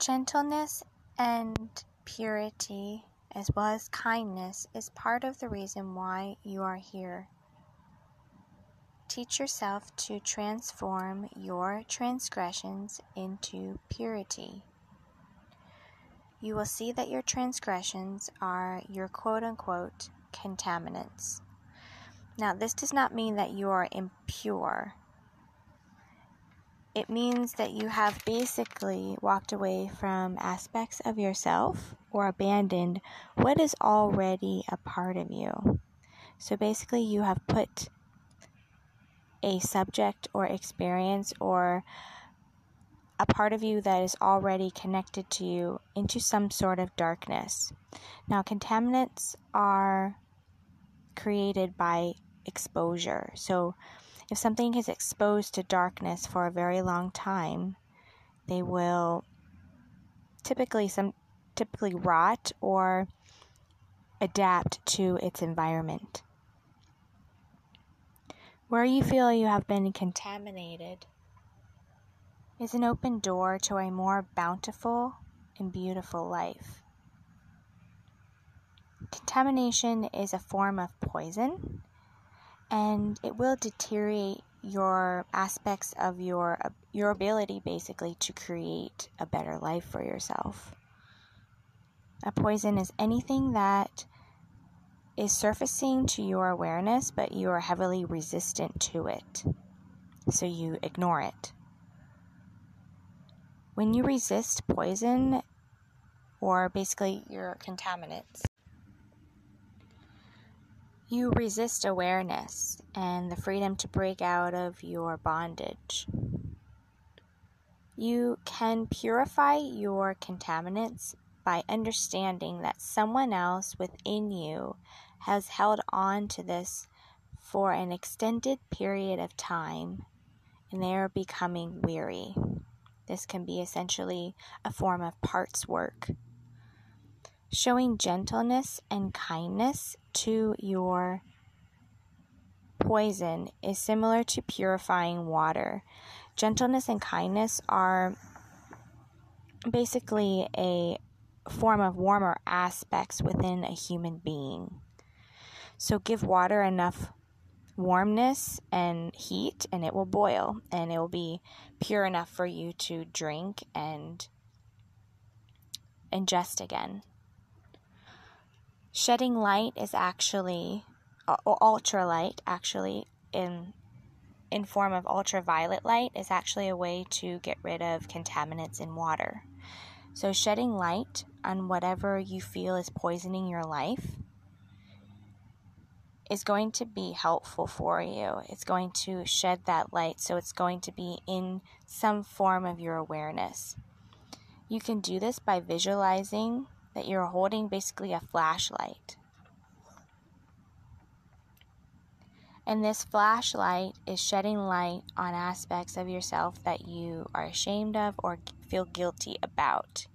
Gentleness and purity, as well as kindness, is part of the reason why you are here. Teach yourself to transform your transgressions into purity. You will see that your transgressions are your quote unquote contaminants. Now, this does not mean that you are impure it means that you have basically walked away from aspects of yourself or abandoned what is already a part of you. So basically, you have put a subject or experience or a part of you that is already connected to you into some sort of darkness. Now, contaminants are created by exposure. So, if something is exposed to darkness for a very long time, they will typically some typically rot or adapt to its environment. Where you feel you have been contaminated is an open door to a more bountiful and beautiful life. Contamination is a form of poison and it will deteriorate your aspects of your your ability basically to create a better life for yourself. A poison is anything that is surfacing to your awareness, but you are heavily resistant to it. So you ignore it. When you resist poison, or basically your contaminants, you resist awareness and the freedom to break out of your bondage. You can purify your contaminants by understanding that someone else within you has held on to this for an extended period of time and they are becoming weary. This can be essentially a form of parts work showing gentleness and kindness to your poison is similar to purifying water. Gentleness and kindness are basically a form of warmer aspects within a human being. So give water enough warmness and heat, and it will boil and it will be pure enough for you to drink and ingest again. Shedding light is actually uh, ultralight actually in in form of ultraviolet light is actually a way to get rid of contaminants in water. So shedding light on whatever you feel is poisoning your life is going to be helpful for you. It's going to shed that light, so it's going to be in some form of your awareness. You can do this by visualizing that you're holding basically a flashlight. And this flashlight is shedding light on aspects of yourself that you are ashamed of or feel guilty about.